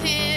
here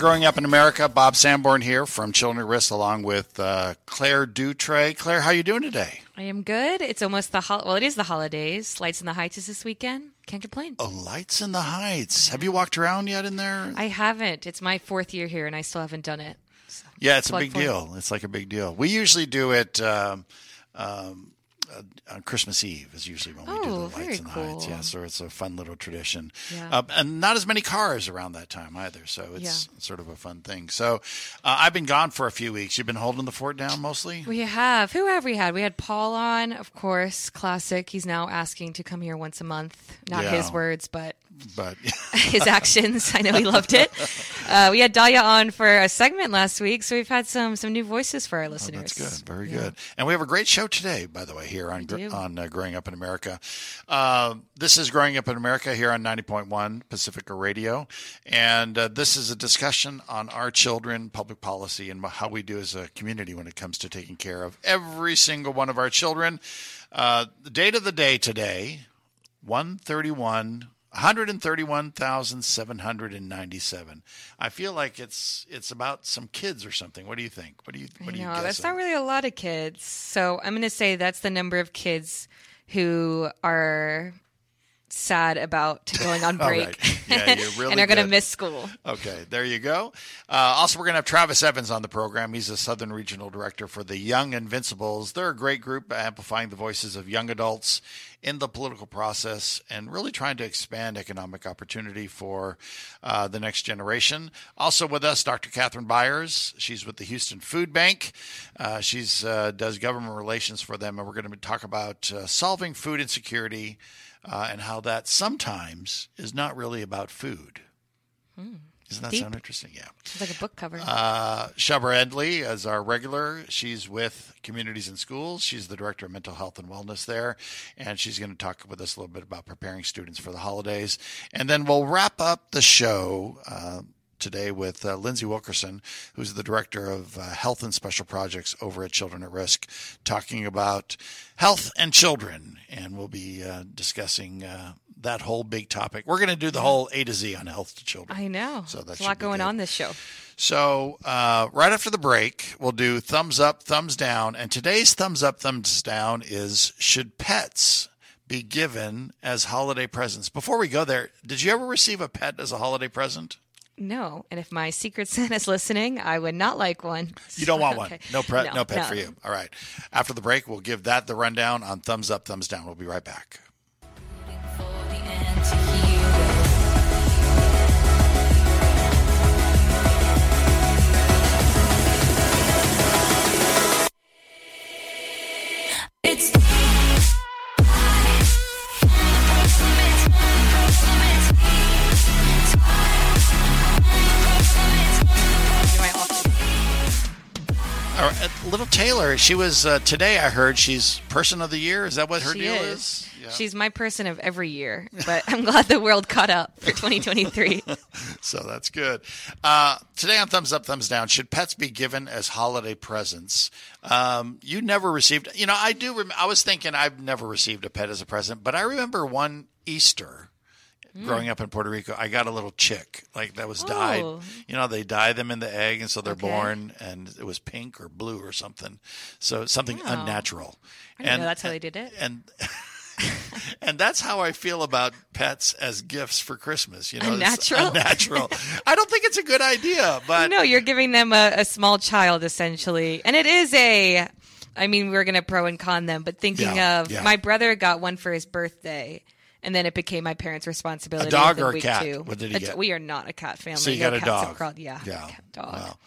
Growing Up in America. Bob Sanborn here from Children at Risk, along with uh, Claire Dutray. Claire, how you doing today? I am good. It's almost the hol- well, it is the holidays. Lights in the Heights is this weekend. Can't complain. Oh, Lights in the Heights. Have you walked around yet in there? I haven't. It's my fourth year here, and I still haven't done it. So, yeah, it's a big for it. deal. It's like a big deal. We usually do it um, um, uh, on Christmas Eve. Is usually when we do the Oh, Lights in the Heights. Yeah, so it's a fun little tradition. Yeah. Uh, and not as many cars around that time either. So it's sort of a fun thing. So uh, I've been gone for a few weeks. You've been holding the fort down mostly. We have. Who have we had? We had Paul on, of course, classic. He's now asking to come here once a month. Not Yeah. his words, but But his actions. I know he loved it. Uh, we had Dahlia on for a segment last week, so we've had some some new voices for our listeners. Oh, That's good. Very good. And we have a great show today, by the way, here on on uh, Growing Up in America. Uh, this is Growing Up in America here on 90.1 Pacifica Radio. And uh, this is a discussion on our children, public policy, and how we do as a community when it comes to taking care of every single one of our children. Uh, the date of the day today, 131 131,797. I feel like it's it's about some kids or something. What do you think? What do you what do you No, that's not really a lot of kids. So I'm going to say that's the number of kids who are sad about going on break right. Yeah, you're really and are going to miss school. Okay, there you go. Uh, also, we're going to have Travis Evans on the program. He's the Southern Regional Director for the Young Invincibles. They're a great group amplifying the voices of young adults in the political process and really trying to expand economic opportunity for uh, the next generation. Also with us, Dr. Catherine Byers. She's with the Houston Food Bank. Uh, she's uh, does government relations for them, and we're going to talk about uh, solving food insecurity uh, and how that sometimes is not really about food. Doesn't that Deep. sound interesting? Yeah. It's like a book cover. Uh, Shabra Edley is our regular. She's with Communities In Schools. She's the director of mental health and wellness there, and she's going to talk with us a little bit about preparing students for the holidays. And then we'll wrap up the show. Uh, Today with uh, Lindsay Wilkerson, who's the director of uh, health and special projects over at Children at Risk, talking about health and children, and we'll be uh, discussing uh, that whole big topic. We're going to do the whole A to Z on health to children. I know. So that There's a lot going good. on this show. So, uh, right after the break, we'll do thumbs up, thumbs down. And today's thumbs up, thumbs down is should pets be given as holiday presents? Before we go there, did you ever receive a pet as a holiday present? No, and if my secret Santa's listening, I would not like one. You don't want one. No, pre- no, No, pet no. for you. All right. After the break, we'll give that the rundown on thumbs up, thumbs down. We'll be right back. For the anti-hero. It's little Taylor, she was uh, today. I heard she's person of the year. Is that what her She deal is. is? Yeah. She's my person of every year, but I'm glad the world caught up for 2023. So that's good. Uh, today on Thumbs Up, Thumbs Down, should pets be given as holiday presents? Um, you never received, you know, I do. Rem- I was thinking I've never received a pet as a present, but I remember one Easter Mm. growing up in Puerto Rico, I got a little chick like that was dyed. Oh. You know, they dye them in the egg, and so they're Okay. born, and it was pink or blue or something. So something Wow. unnatural. Know that's how they did it. And and that's how I feel about pets as gifts for Christmas. You know, it's Unnatural? unnatural. I don't think it's a good idea, but no, you're giving them a, a small child essentially, and it is a. I mean, we're gonna pro and con them, but thinking Yeah, of yeah. my brother got one for his birthday, and then it became my parents' responsibility. A dog or a cat? Two. What did he It's- get? We are not a cat family. So you No got a dog. crawled- Yeah, Yeah. cat, dog. Wow.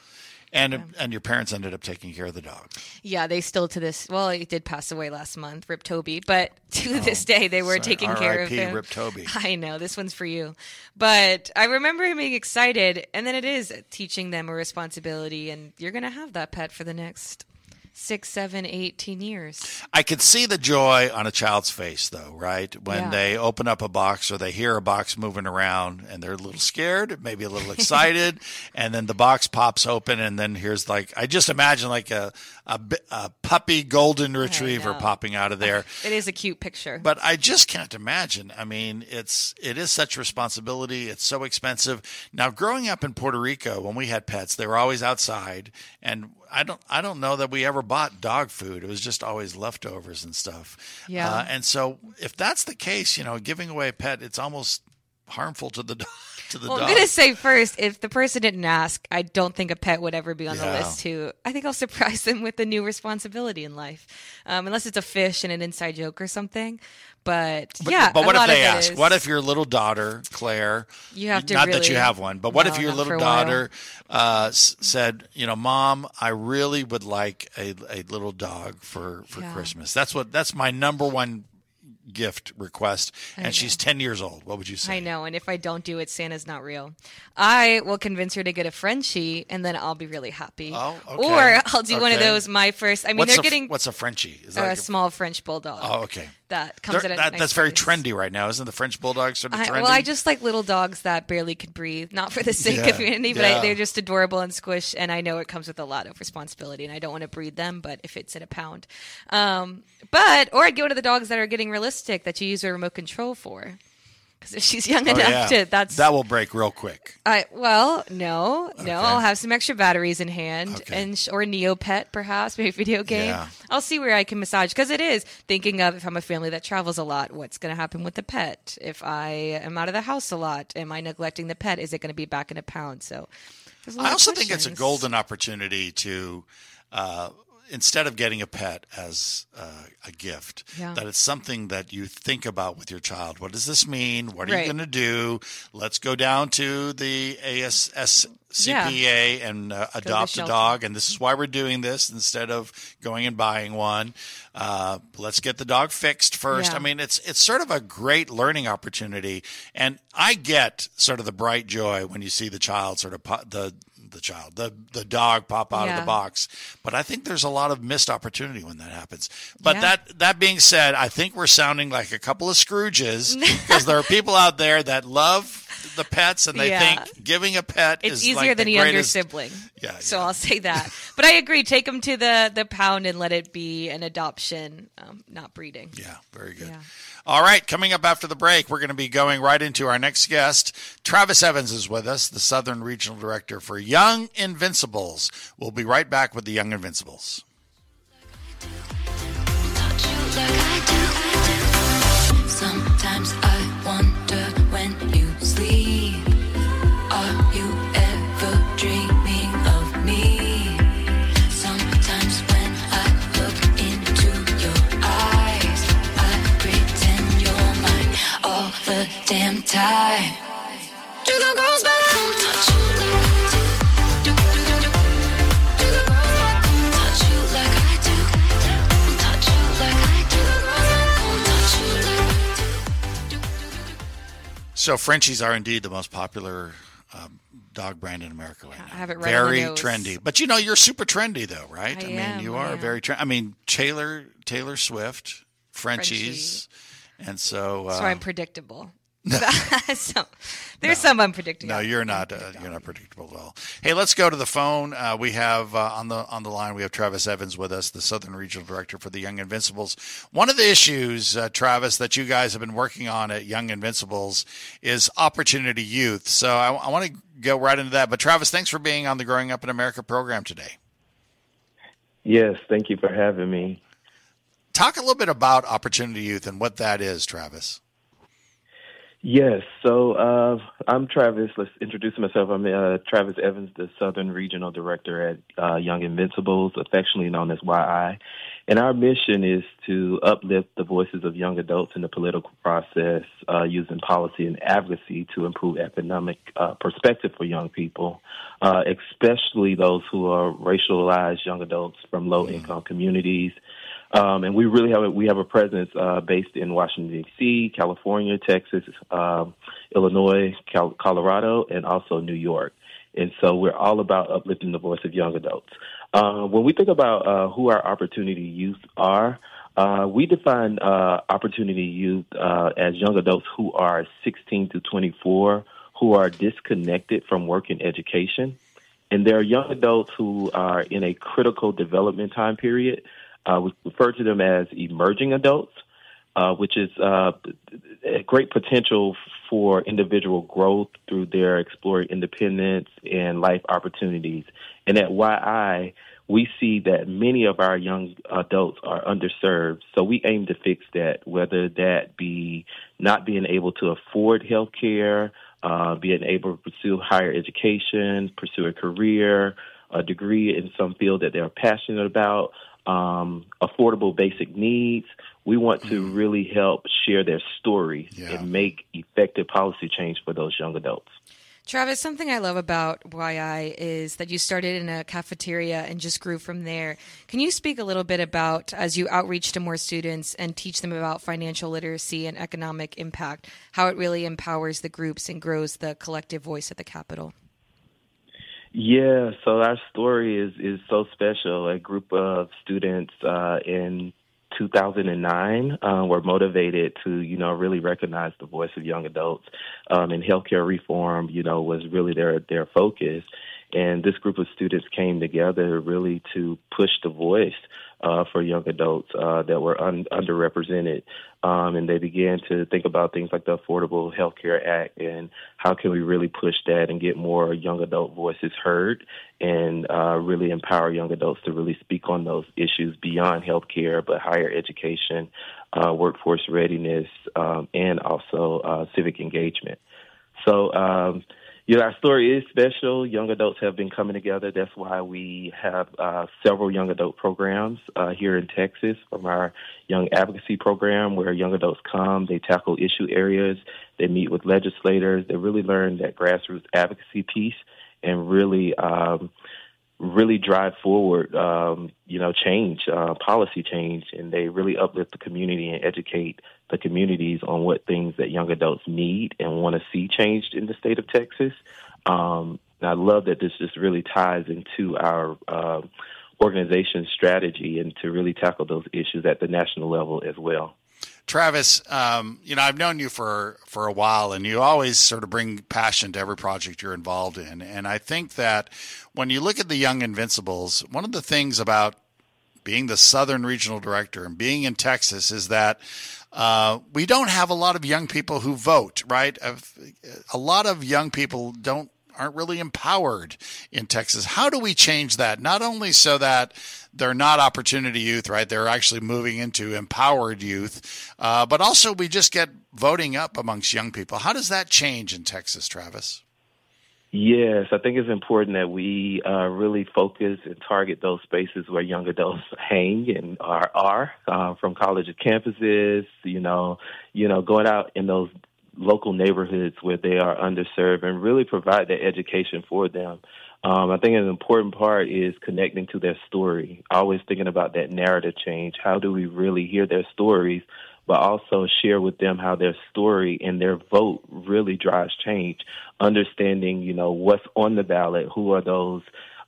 And and your parents ended up taking care of the dog. Yeah, they still to this. Well, he did pass away last month, Rip Toby, but to this oh, day they were Oh, sorry. taking care of R.I.P. him. Rip Toby. I know this one's for you, but I remember him being excited, and then it is teaching them a responsibility, and you're gonna have that pet for the next six, seven, eighteen years. I could see the joy on a child's face, though, right? When Yeah. they open up a box or they hear a box moving around and they're a little scared, maybe a little excited, and then the box pops open, and then here's like I just imagine like a a, a puppy golden retriever popping out of there. It is a cute picture. But I just can't imagine. I mean, it's it is such responsibility. It's so expensive. Now, growing up in Puerto Rico, when we had pets, they were always outside, and I don't I don't know that we ever bought dog food. It was just always leftovers and stuff. Yeah. Uh, and so, if that's the case, you know, giving away a pet, it's almost harmful to the dog. To the Well, dog. I'm gonna say first, if the person didn't ask, I don't think a pet would ever be on the list. Too, I think I'll surprise them with a new responsibility in life, um, unless it's a fish and an inside joke or something. But, But, yeah, but what if they ask? is- What if your little daughter, Claire, You have to not that you have one, but what No, if your little for a while. daughter uh, s- said, you know, mom, I really would like a, a little dog for, for Yeah. Christmas. That's what, that's my number one gift request. And she's 10 years old. What would you say? I know, and if I don't do it, Santa's not real. I will convince her to get a Frenchie, and then I'll be really happy. Oh, okay. Or I'll do one of those. My first. I mean, What's they're a, getting what's a Frenchie? Is a like a- small French bulldog. oh, okay. That comes They're- at that, nice that's very trendy right now, isn't the French bulldog sort of I, trendy? well, I just like little dogs that barely could breathe, not for the sake Yeah, of unity, but yeah. I, they're just adorable and squish. And I know it comes with a lot of responsibility, and I don't want to breed them, but if it's in a pound, um, but or I'd go to the dogs that are getting realistic that you use a remote control for, because if she's young Oh, enough yeah. to, that's that will break real quick. I well, no, no. Okay. I'll have some extra batteries in hand, Okay. and sh- or Neopet, perhaps, maybe a video game. Yeah. I'll see where I can massage because it is thinking of if I'm a family that travels a lot, what's going to happen with the pet? If I am out of the house a lot, am I neglecting the pet? Is it going to be back in a pound? So, I also think it's a golden opportunity to, uh, instead of getting a pet as uh, a gift, Yeah. that it's something that you think about with your child. What does this mean? What are Right. you going to do? Let's go down to the ASCPA and uh, adopt a dog. And this is why we're doing this instead of going and buying one. Uh, let's get the dog fixed first. Yeah. I mean, it's it's sort of a great learning opportunity, and I get sort of the bright joy when you see the child sort of po- the the child the the dog pop out of the box. But I think there's a lot of missed opportunity when that happens. But Yeah. that that being said, I think we're sounding like a couple of Scrooges because there are people out there that love the pets and they Yeah. think giving a pet It's is easier like than the a younger sibling. Yeah, So yeah. I'll say that. But I agree. Take them to the the pound and let it be an adoption, um, not breeding. Yeah, very good. All right, coming up after the break, we're going to be going right into our next guest. Travis Evans is with us, the Southern Regional Director for Young Invincibles. We'll be right back with the Young Invincibles. Damn time. Do the girls better don't touch you like I do? Do, do, do, do. Do the girls better don't touch you like I do? Don't touch you like I do. The girls better don't touch you like I do. So, Frenchies are indeed the most popular um, dog brand in America right now. I have it right on the Very nose. trendy. But you know, you're super trendy, though, right? I mean, am, you I are am. very trendy. I mean, Taylor Taylor Swift, Frenchies. And so, uh, So I'm predictable. so there's some unpredictable. No, you're not. Uh, you're not predictable at all. Hey, let's go to the phone. Uh, we have uh, on the on the line. We have Travis Evans with us, the Southern Regional Director for the Young Invincibles. One of the issues, uh, Travis, that you guys have been working on at Young Invincibles is opportunity youth. So I, I want to go right into that. But Travis, thanks for being on the Growing Up in America program today. Yes, thank you for having me. Talk a little bit about opportunity youth and what that is, Travis. Yes. So uh, I'm Travis. Let's introduce myself. I'm uh, Travis Evans, the Southern Regional Director at uh, Young Invincibles, affectionately known as YI. And our mission is to uplift the voices of young adults in the political process uh, using policy and advocacy to improve economic uh, perspective for young people, uh, especially those who are racialized young adults from low income communities. Um, and we really have a, we have a presence uh, based in Washington D.C., California, Texas, um, Illinois, Cal- Colorado, and also New York. And so we're all about uplifting the voice of young adults. Uh, when we think about uh, who our opportunity youth are, uh, we define uh, opportunity youth uh, as young adults who are 16 to 24 who are disconnected from work and education. And there are young adults who are in a critical development time period uh, we refer to them as emerging adults, uh, which is uh, a great potential for individual growth through their exploring independence and life opportunities. And at YI, we see that many of our young adults are underserved. So we aim to fix that, whether that be not being able to afford health care, uh, being able to pursue higher education, pursue a career, a degree in some field that they're passionate about, um, affordable basic needs. We want to really help share their story Yeah. and make effective policy change for those young adults. Travis, something I love about YI is that you started in a cafeteria and just grew from there. Can you speak a little bit about, as you outreach to more students and teach them about financial literacy and economic impact, how it really empowers the groups and grows the collective voice at the Capitol? Yeah, so our story is is so special. A group of students uh, in 2009 uh, were motivated to, you know, really recognize the voice of young adults. Um, and healthcare reform, you know, was really their their focus. And this group of students came together really to push the voice uh, for young adults uh, that were un- underrepresented. Um, and they began to think about things like the Affordable Health Care Act and how can we really push that and get more young adult voices heard and uh, really empower young adults to really speak on those issues beyond healthcare, but higher education, uh, workforce readiness, um, and also uh, civic engagement. So, um, you know, our story is special. Young adults have been coming together. That's why we have uh, several young adult programs uh, here in Texas from our young advocacy program where young adults come, they tackle issue areas, they meet with legislators, they really learn that grassroots advocacy piece and really um, really drive forward, um, you know, change, uh, policy change, and they really uplift the community and educate the communities on what things that young adults need and want to see changed in the state of Texas. Um, and I love that this just really ties into our uh, organization's strategy and to really tackle those issues at the national level as well. Travis, um, you know, I've known you for, for a while and you always sort of bring passion to every project you're involved in. And I think that when you look at the Young Invincibles, one of the things about being the Southern Regional Director and being in Texas is that uh, we don't have a lot of young people who vote, right? A lot of young people don't aren't really empowered in Texas. How do we change that? Not only so that they're not opportunity youth, right? They're actually moving into empowered youth, uh, but also we just get voting up amongst young people. How does that change in Texas, Travis? Yes, I think it's important that we uh, really focus and target those spaces where young adults hang and are, are uh, from college campuses. You know, you know, going out in those local neighborhoods where they are underserved and really provide that education for them. Um, I think an important part is connecting to their story. Always thinking about that narrative change. How do we really hear their stories, but also share with them how their story and their vote really drives change? Understanding, you know, what's on the ballot, who are those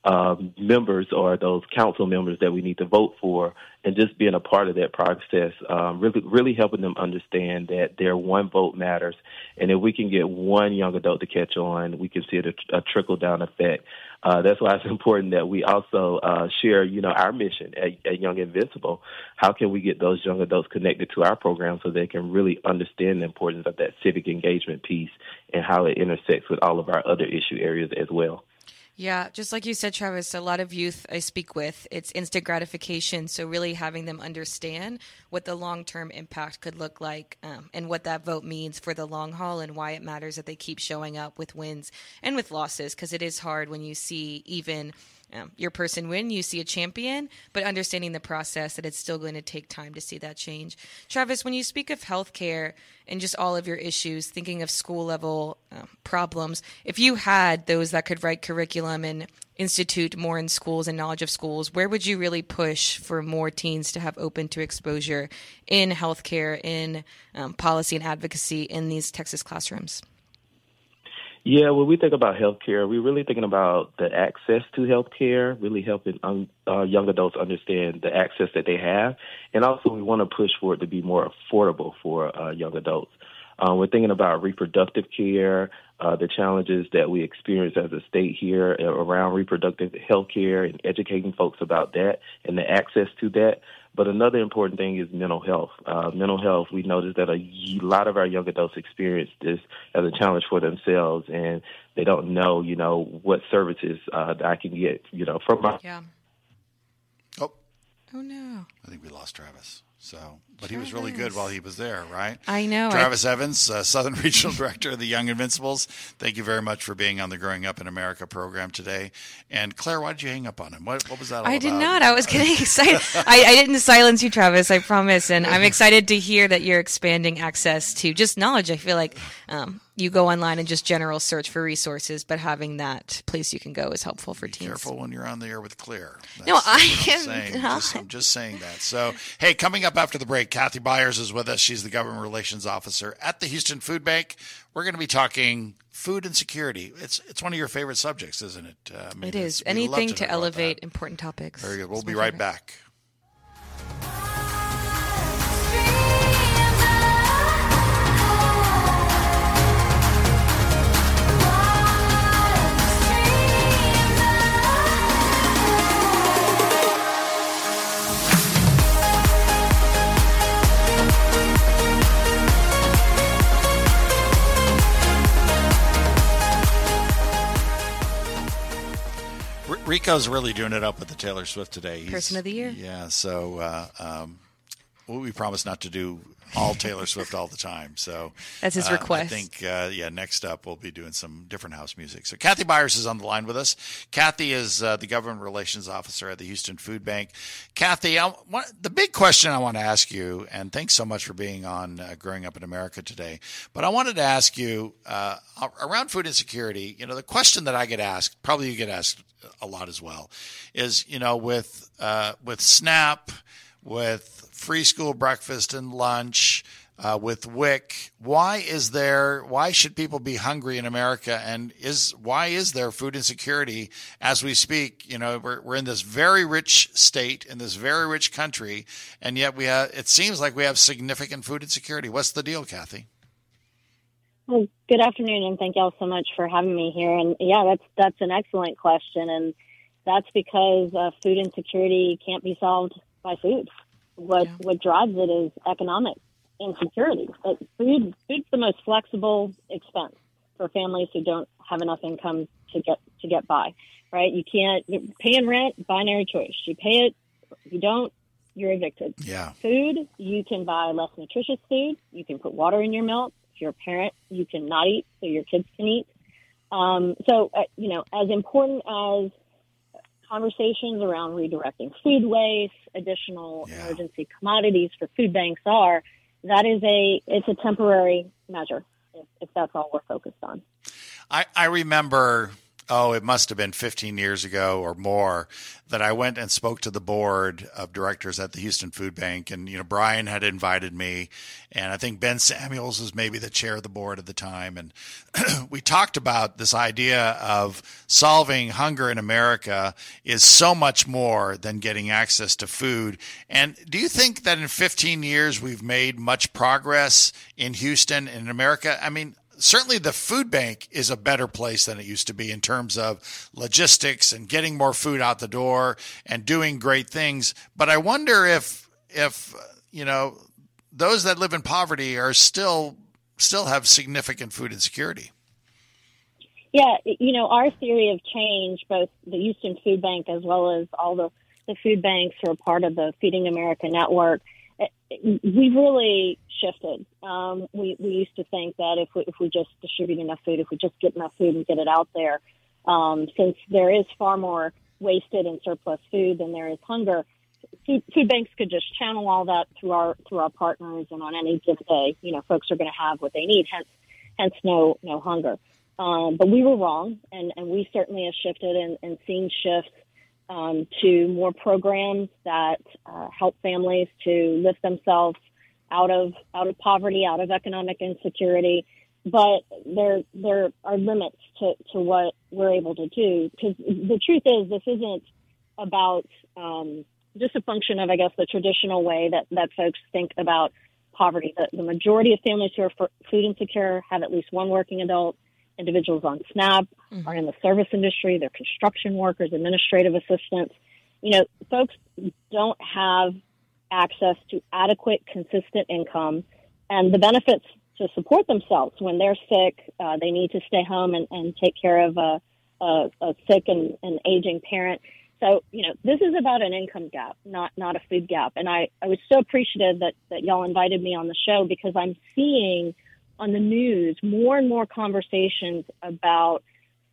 um, members or those council members that we need to vote for, and just being a part of that process, um, really, really helping them understand that their one vote matters, and if we can get one young adult to catch on, we can see a, a trickle down effect. Uh, that's why it's important that we also uh, share, you know, our mission at, at Young Invincible. How can we get those young adults connected to our program so they can really understand the importance of that civic engagement piece and how it intersects with all of our other issue areas as well? Yeah, just like you said, Travis, a lot of youth I speak with, it's instant gratification. So, really having them understand what the long term impact could look like um, and what that vote means for the long haul and why it matters that they keep showing up with wins and with losses. Because it is hard when you see even um, your person win, you see a champion, but understanding the process that it's still going to take time to see that change. Travis, when you speak of healthcare and just all of your issues, thinking of school level um, problems, if you had those that could write curriculum and institute more in schools and knowledge of schools, where would you really push for more teens to have open to exposure in healthcare, in um, policy and advocacy in these Texas classrooms? Yeah, when we think about healthcare, we're really thinking about the access to healthcare, really helping um, uh, young adults understand the access that they have, and also we want to push for it to be more affordable for uh, young adults. Uh, we're thinking about reproductive care, uh, the challenges that we experience as a state here around reproductive health care and educating folks about that and the access to that. But another important thing is mental health. Uh, mental health, we notice that a lot of our young adults experience this as a challenge for themselves, and they don't know, you know, what services uh, that I can get, you know, from my. Yeah. Oh, Oh, no. I think we lost Travis. So, but he was really good while he was there, right? I know. I- Travis Evans, uh, Southern Regional Director of the Young Invincibles. Thank you very much for being on the Growing Up in America program today. And Claire, why did you hang up on him? What, what was that all I did about? not. I was getting excited. I, I didn't silence you, Travis. I promise. And I'm excited to hear that you're expanding access to just knowledge. I feel like um, you go online and just general search for resources, but having that place you can go is helpful for teens. Careful when you're on the air with Claire. No, That's I what I'm am saying. Just, I'm just saying that. So, hey, coming up after the break, Kathy Byers is with us. She's the government relations officer at the Houston Food Bank. We're going to be talking food insecurity. It's it's one of your favorite subjects, isn't it? Uh, I mean, it's- is. Anything to to elevate important topics. Very good. We'll It's be right favorite. back. Rico's really doing it up with the Taylor Swift today. He's- Person of the year. Yeah. So uh, um, we promise not to do all Taylor Swift all the time. So That's his uh, request. I think uh, yeah. Next up, we'll be doing some different house music. So Kathy Byers is on the line with us. Kathy is uh, the government relations officer at the Houston Food Bank. Kathy, I, want, the big question I want to ask you, and thanks so much for being on uh, Growing Up in America today. But I wanted to ask you uh, around food insecurity. You know, the question that I get asked, probably you get asked a lot as well, is you know with uh, with SNAP, with free school breakfast and lunch, uh, with WIC. Why is there? Why should people be hungry in America? And is why is there food insecurity as we speak? You know, we're we're in this very rich state in this very rich country, and yet we have. It seems like we have significant food insecurity. What's the deal, Kathy? Well, good afternoon, and thank y'all so much for having me here. And yeah, that's that's an excellent question, and that's because uh, food insecurity can't be solved by food. What Yeah. what drives it is economic insecurity. But food food's the most flexible expense for families who don't have enough income to get to get by. Right? You can't you're paying rent, binary choice. You pay it, you don't, you're evicted Yeah, food, you can buy less nutritious food. You can put water in your milk. If you're a parent, you can not eat so your kids can eat. Um, so, uh, you know, as important as conversations around redirecting food waste, additional Yeah. emergency commodities for food banks are, that is a it's a temporary measure if, if that's all we're focused on. I, I remember, oh, it must have been 15 years ago or more that I went and spoke to the board of directors at the Houston Food Bank. And, you know, Brian had invited me. And I think Ben Samuels was maybe the chair of the board at the time. And we talked about this idea of solving hunger in America is so much more than getting access to food. And do you think that in 15 years we've made much progress in Houston and in America? I mean, certainly the food bank is a better place than it used to be in terms of logistics and getting more food out the door and doing great things. But I wonder if if you know those that live in poverty are still still have significant food insecurity. Yeah, you know, our theory of change, both the Houston Food Bank as well as all the, the food banks who are part of the Feeding America network, we've really shifted. Um, we, we used to think that if we, if we just distribute enough food, if we just get enough food and get it out there, um, since there is far more wasted and surplus food than there is hunger, food, food banks could just channel all that through our through our partners, and on any given day, you know, folks are going to have what they need. Hence, hence no no hunger. Um, but we were wrong, and, and we certainly have shifted and, and seen shifts um, to more programs that uh, help families to lift themselves out of out of poverty, out of economic insecurity. But there there are limits to, to what we're able to do because the truth is this isn't about um, just a function of I guess the traditional way that that folks think about poverty. The, the majority of families who are food insecure have at least one working adult individuals on SNAP Mm-hmm. are in the service industry, they're construction workers, administrative assistants. You know, folks don't have access to adequate, consistent income and the benefits to support themselves when they're sick. Uh, they need to stay home and, and take care of a, a, a sick and, and aging parent. So, you know, this is about an income gap, not not a food gap. And I, I was so appreciative that, that y'all invited me on the show because I'm seeing on the news more and more conversations about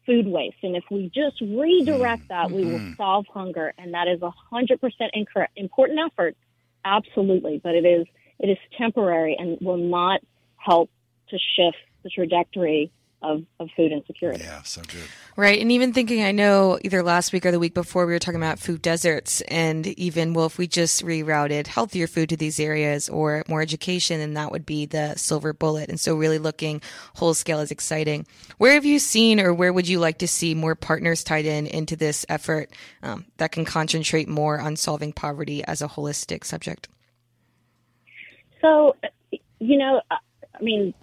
food waste. And if we just redirect that, we will mm-hmm. solve hunger. And that is a hundred percent incorrect, important effort. Absolutely. But it is, it is temporary and will not help to shift the trajectory of, of food insecurity. Yeah, so good. Right. And even thinking, I know either last week or the week before, we were talking about food deserts. And even, well, if we just rerouted healthier food to these areas or more education, then that would be the silver bullet. And so, really looking whole scale is exciting. Where have you seen or where would you like to see more partners tied in into this effort um, that can concentrate more on solving poverty as a holistic subject? So, you know, I mean,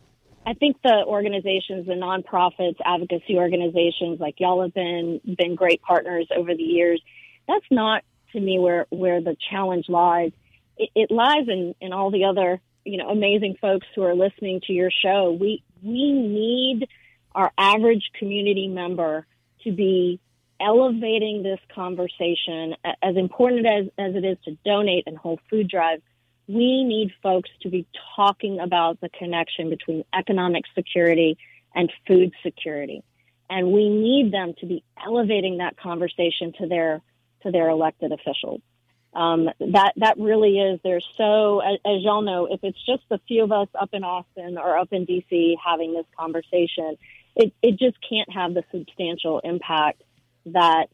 I think the organizations, the nonprofits, advocacy organizations like y'all have been been great partners over the years. That's not to me where where the challenge lies. It, it lies in in all the other you know amazing folks who are listening to your show. We we need our average community member to be elevating this conversation as important as, as it is to donate and hold food drives we need folks to be talking about the connection between economic security and food security. And we need them to be elevating that conversation to their to their elected officials. Um, that that really is. There's so, as, as y'all know, if it's just a few of us up in Austin or up in DC having this conversation, it it just can't have the substantial impact that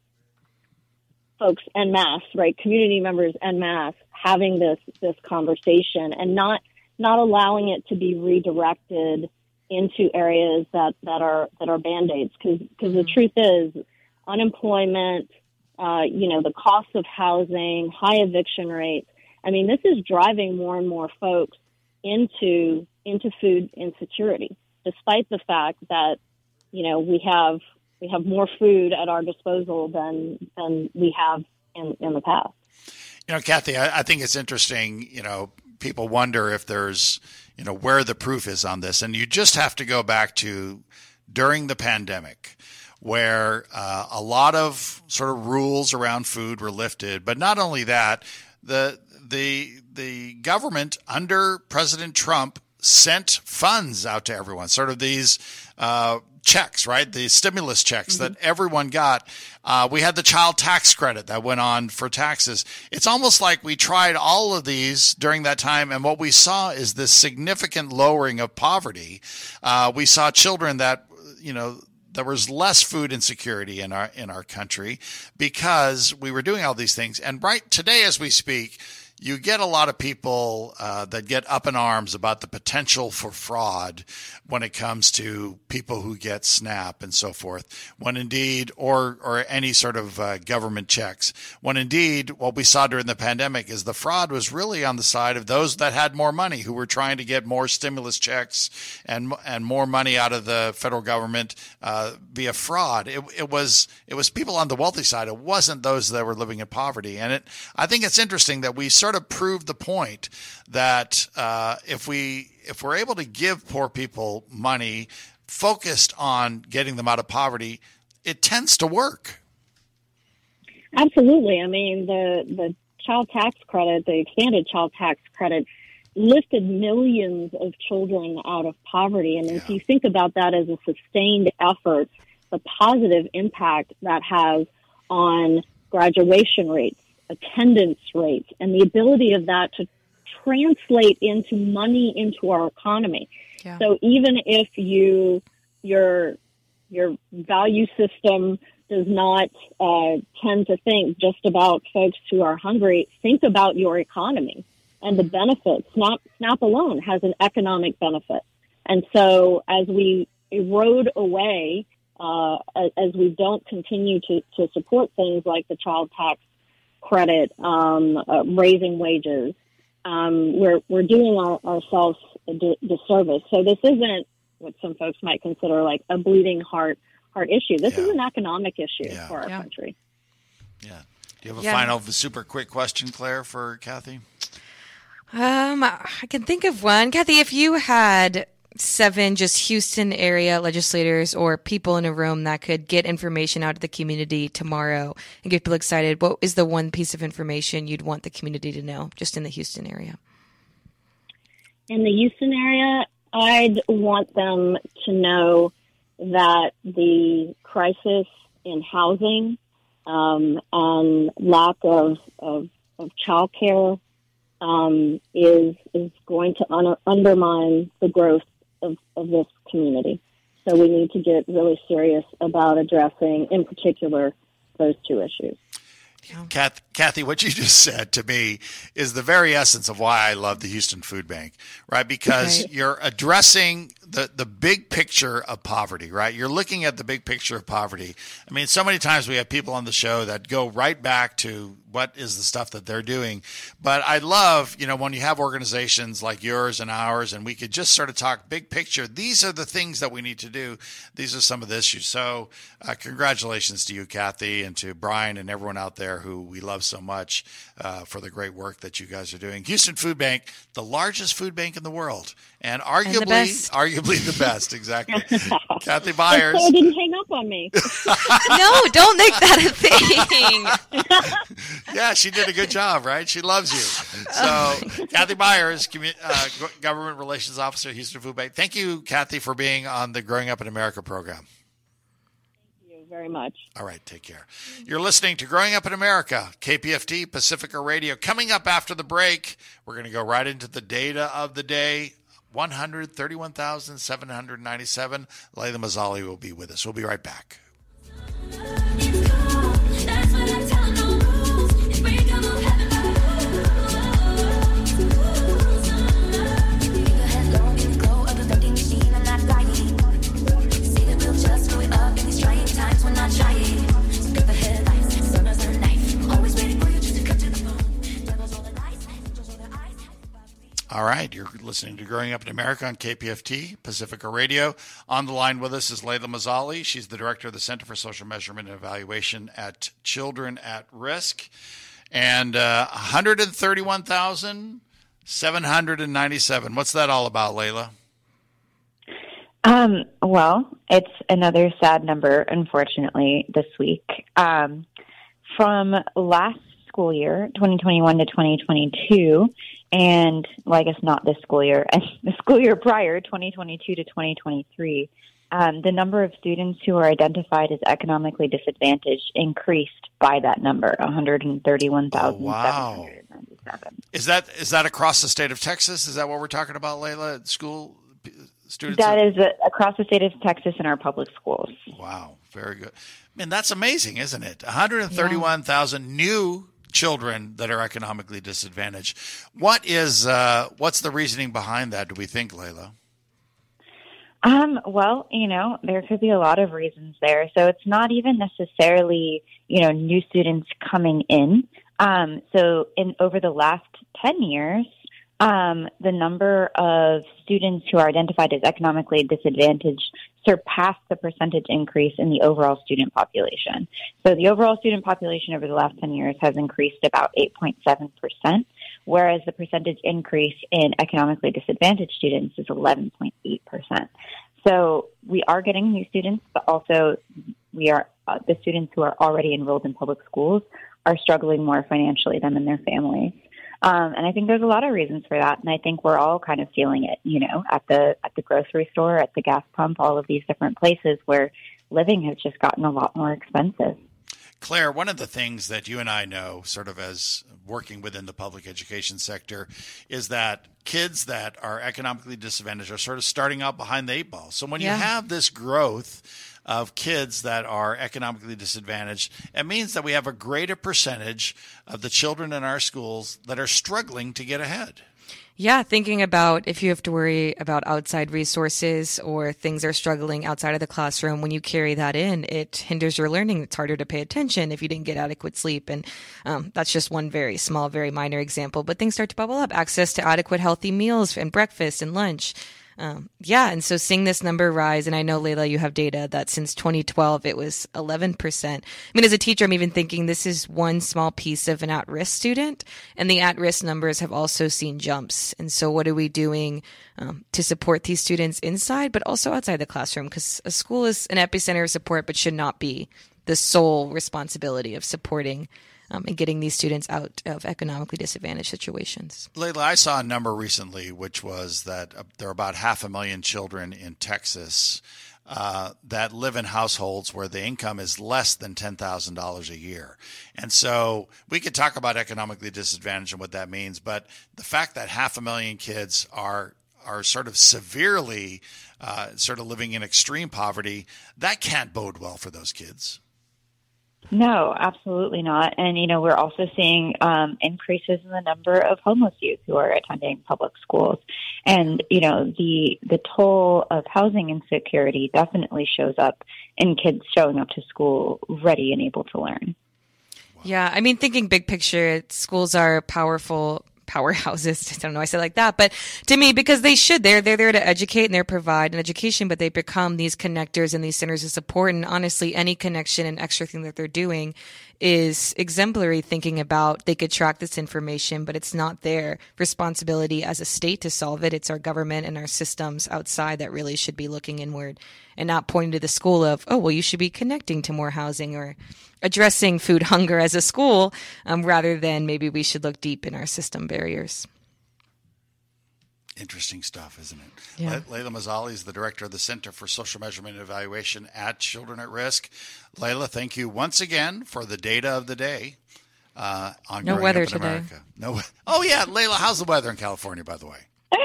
folks en masse, right, community members en masse, having this this conversation and not not allowing it to be redirected into areas that, that are that are band aids because because the truth is unemployment, uh, you know, the cost of housing, high eviction rates. I mean, this is driving more and more folks into into food insecurity, despite the fact that you know we have we have more food at our disposal than than we have in, in the past. You know, Kathy, I, I think it's interesting. You know, people wonder if there's, you know, where the proof is on this. And you just have to go back to during the pandemic where uh, a lot of sort of rules around food were lifted. But not only that, the, the, the government under President Trump sent funds out to everyone, sort of these, uh, checks, right? The stimulus checks that everyone got. Uh, we had the child tax credit that went on for taxes. It's almost like we tried all of these during that time, and what we saw is this significant lowering of poverty. Uh, we saw children that, you know, there was less food insecurity in our in our country because we were doing all these things. And right today, as we speak, you get a lot of people uh, that get up in arms about the potential for fraud when it comes to people who get SNAP and so forth. When indeed, or or any sort of uh, government checks. When indeed, what we saw during the pandemic is the fraud was really on the side of those that had more money, who were trying to get more stimulus checks and and more money out of the federal government uh, via fraud. It, it was it was people on the wealthy side. It wasn't those that were living in poverty. And it I think it's interesting that we sort of proved the point that uh, if we if we're able to give poor people money focused on getting them out of poverty, it tends to work. Absolutely. I mean, the the child tax credit, the expanded child tax credit, lifted millions of children out of poverty. And if you think about that as a sustained effort, the positive impact that has on graduation rates, attendance rates, and the ability of that to translate into money into our economy. Yeah. So even if you your your value system does not uh, tend to think just about folks who are hungry. Think about your economy and the benefits. Snap, Snap alone has an economic benefit. And so as we erode away, uh, as, as we don't continue to, to support things like the child tax credit, um, uh, raising wages, um, we're, we're doing our, ourselves a di- disservice. So this isn't what some folks might consider like a bleeding heart heart issue. This is an economic issue Yeah. for our Yeah. country. Yeah. Do you have a Yeah. final super quick question, Claire, for Kathy? Um, I can think of one. Kathy, if you had seven just Houston area legislators or people in a room that could get information out to the community tomorrow and get people excited, what is the one piece of information you'd want the community to know just in the Houston area? in the Houston area, I'd want them to know that the crisis in housing um, and lack of, of, of childcare um, is is going to un- undermine the growth of, of this community. So we need to get really serious about addressing, in particular, those two issues. Kath, Kathy, what you just said to me is the very essence of why I love the Houston Food Bank, right? Because Right. you're addressing the, the big picture of poverty, right? You're looking at the big picture of poverty. I mean, so many times we have people on the show that go right back to what is the stuff that they're doing. But I love, you know, when you have organizations like yours and ours, and we could just sort of talk big picture. These are the things that we need to do. These are some of the issues. So, uh, congratulations to you, Kathy, and to Brian and everyone out there who we love so much uh, for the great work that you guys are doing. Houston Food Bank, the largest food bank in the world, and arguably, best. arguably the best. Exactly. Kathy Byers. Claire didn't hang up on me. no, don't make that a thing. yeah, she did a good job, right? She loves you. So, Kathy Byers, commu- uh, Government Relations Officer, Houston Food Bank. Thank you, Kathy, for being on the Growing Up in America program. Thank you very much. All right, take care. You're listening to Growing Up in America, KPFT, Pacifica Radio. Coming up after the break, we're going to go right into the data of the day. 131,797. Layla Mazzali will be with us. We'll be right back. All right, you're listening to Growing Up in America on KPFT, Pacifica Radio. On the line with us is Layla Mazzali. She's the director of the Center for Social Measurement and Evaluation at Children at Risk. And uh, 131,797. What's that all about, Layla? Um, well, it's another sad number, unfortunately, this week. Um, from last school year, 2021 to 2022, and well, I guess not this school year, the school year prior, 2022 to 2023, um, the number of students who are identified as economically disadvantaged increased by that number, 131,797. Is that is that across the state of Texas? Is that what we're talking about, Layla? School students? That is uh, across the state of Texas in our public schools. Wow, very good. Man, that's amazing, isn't it? 131,000 new children that are economically disadvantaged. What is uh, what's the reasoning behind that? Do we think, Layla? Um, well, you know, there could be a lot of reasons there. So it's not even necessarily, you know, new students coming in. Um, so in over the last 10 years, um, the number of students who are identified as economically disadvantaged surpassed the percentage increase in the overall student population. So the overall student population over the last 10 years has increased about 8.7%, whereas the percentage increase in economically disadvantaged students is 11.8%. So we are getting new students, but also we are uh, the students who are already enrolled in public schools are struggling more financially than in their families. Um, and I think there's a lot of reasons for that, and I think we're all kind of feeling it. You know, at the at the grocery store, at the gas pump, all of these different places where living has just gotten a lot more expensive. Claire, one of the things that you and I know, sort of as working within the public education sector, is that kids that are economically disadvantaged are sort of starting out behind the eight ball. So when Yeah. you have this growth of kids that are economically disadvantaged, it means that we have a greater percentage of the children in our schools that are struggling to get ahead. Yeah, thinking about if you have to worry about outside resources or things are struggling outside of the classroom, when you carry that in, it hinders your learning. It's harder to pay attention if you didn't get adequate sleep. And um, that's just one very small, very minor example. But things start to bubble up access to adequate, healthy meals and breakfast and lunch. Um, yeah, and so seeing this number rise, and I know Layla, you have data that since 2012 it was 11%. I mean, as a teacher, I'm even thinking this is one small piece of an at-risk student, and the at-risk numbers have also seen jumps. And so, what are we doing um, to support these students inside, but also outside the classroom? Because a school is an epicenter of support, but should not be the sole responsibility of supporting. Um, and getting these students out of economically disadvantaged situations. Layla, I saw a number recently, which was that uh, there are about half a million children in Texas uh, that live in households where the income is less than $10,000 a year. And so we could talk about economically disadvantaged and what that means, but the fact that half a million kids are are sort of severely uh, sort of living in extreme poverty, that can't bode well for those kids. No, absolutely not. And you know, we're also seeing um, increases in the number of homeless youth who are attending public schools, and you know, the the toll of housing insecurity definitely shows up in kids showing up to school ready and able to learn. Yeah, I mean, thinking big picture, schools are powerful powerhouses. I don't know, I said like that, but to me, because they should, they're they're there to educate and they provide an education, but they become these connectors and these centers of support. And honestly, any connection and extra thing that they're doing is exemplary. Thinking about they could track this information, but it's not their responsibility as a state to solve it. It's our government and our systems outside that really should be looking inward and not pointing to the school of, oh, well, you should be connecting to more housing or addressing food hunger as a school, um, rather than maybe we should look deep in our system barriers. Interesting stuff, isn't it? Yeah. Le- Layla Mazzali is the director of the Center for Social Measurement and Evaluation at Children at Risk. Layla, thank you once again for the data of the day uh, on No growing weather up in today. America. No. Oh yeah, Layla, how's the weather in California, by the way?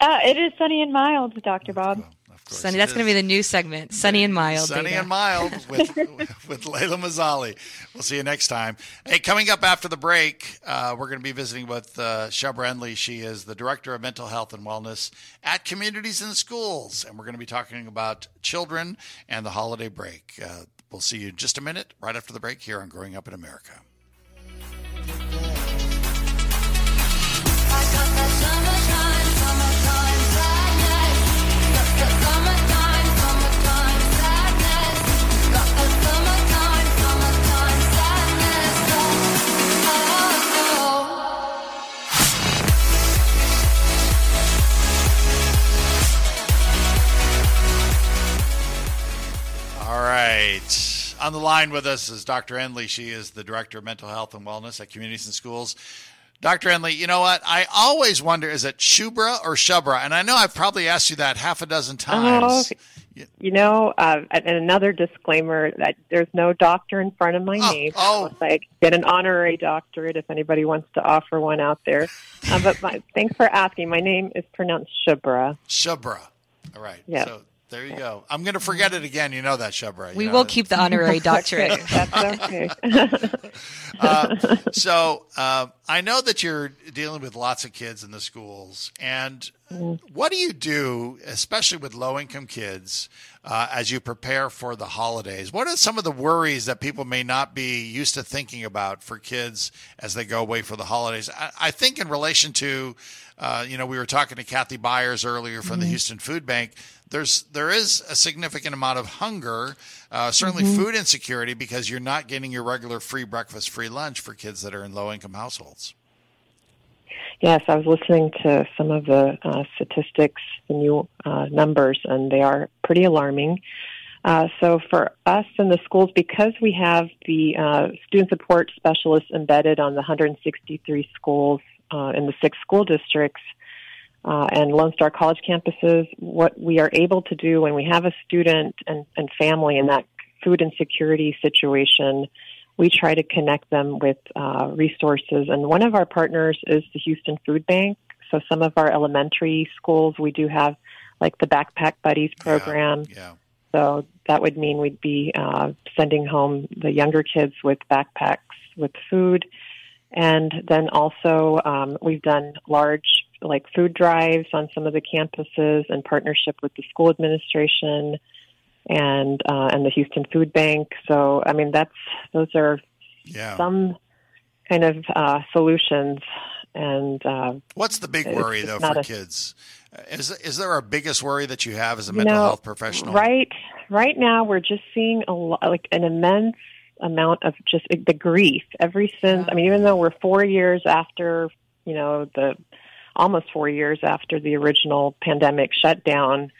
Uh, it is sunny and mild, Dr. Bob. Sunny. That's going to be the new segment. Sunny and mild. Sunny and mild with with Layla Mazzali. We'll see you next time. Hey, coming up after the break, uh, we're going to be visiting with uh, Shubra. She is the director of mental health and wellness at Communities In Schools, and we're going to be talking about children and the holiday break. Uh, we'll see you in just a minute, right after the break, here on Growing Up in America. Right. On the line with us is Dr. Enley. She is the Director of Mental Health and Wellness at Communities In Schools. Dr. Enley, you know what? I always wonder is it Shubra or Shubra? And I know I've probably asked you that half a dozen times. You know, uh, and another disclaimer that there's no doctor in front of my Oh, name. oh. Unless I get an honorary doctorate if anybody wants to offer one out there. Uh, but my, thanks for asking. My name is pronounced Shubra. Shubra. All right. Yes. So there you go. I'm going to forget it again. You know that, Shubra. We know will keep the honorary doctorate. That's okay. Uh, so uh, I know that you're dealing with lots of kids in the schools, and what do you do, especially with low-income kids, uh, as you prepare for the holidays? What are some of the worries that people may not be used to thinking about for kids as they go away for the holidays? I, I think in relation to, uh, you know, we were talking to Kathy Byers earlier from the Houston Food Bank. There's there is a significant amount of hunger, uh, certainly food insecurity, because you're not getting your regular free breakfast, free lunch for kids that are in low income households. Yes, I was listening to some of the uh, statistics, the new uh, numbers, and they are pretty alarming. Uh, so for us in the schools, because we have the uh, student support specialists embedded on the 163 schools uh, in the six school districts uh, and Lone Star College campuses, what we are able to do when we have a student and, and family in that food insecurity situation, we try to connect them with uh, resources. And one of our partners is the Houston Food Bank. So some of our elementary schools, we do have like the Backpack Buddies program. Yeah. So that would mean we'd be uh, sending home the younger kids with backpacks with food. And then also, um, we've done large like food drives on some of the campuses in partnership with the school administration and uh, and the Houston Food Bank. So I mean, that's those are Yeah. some kind of uh, solutions. And uh, What's the big worry though for a- kids? Is is there a biggest worry that you have as a You mental know, health professional? Right, right now we're just seeing a lot, like an immense amount of just the grief. Every since, I mean, even though we're four years after, you know, the almost four years after the original pandemic shutdown,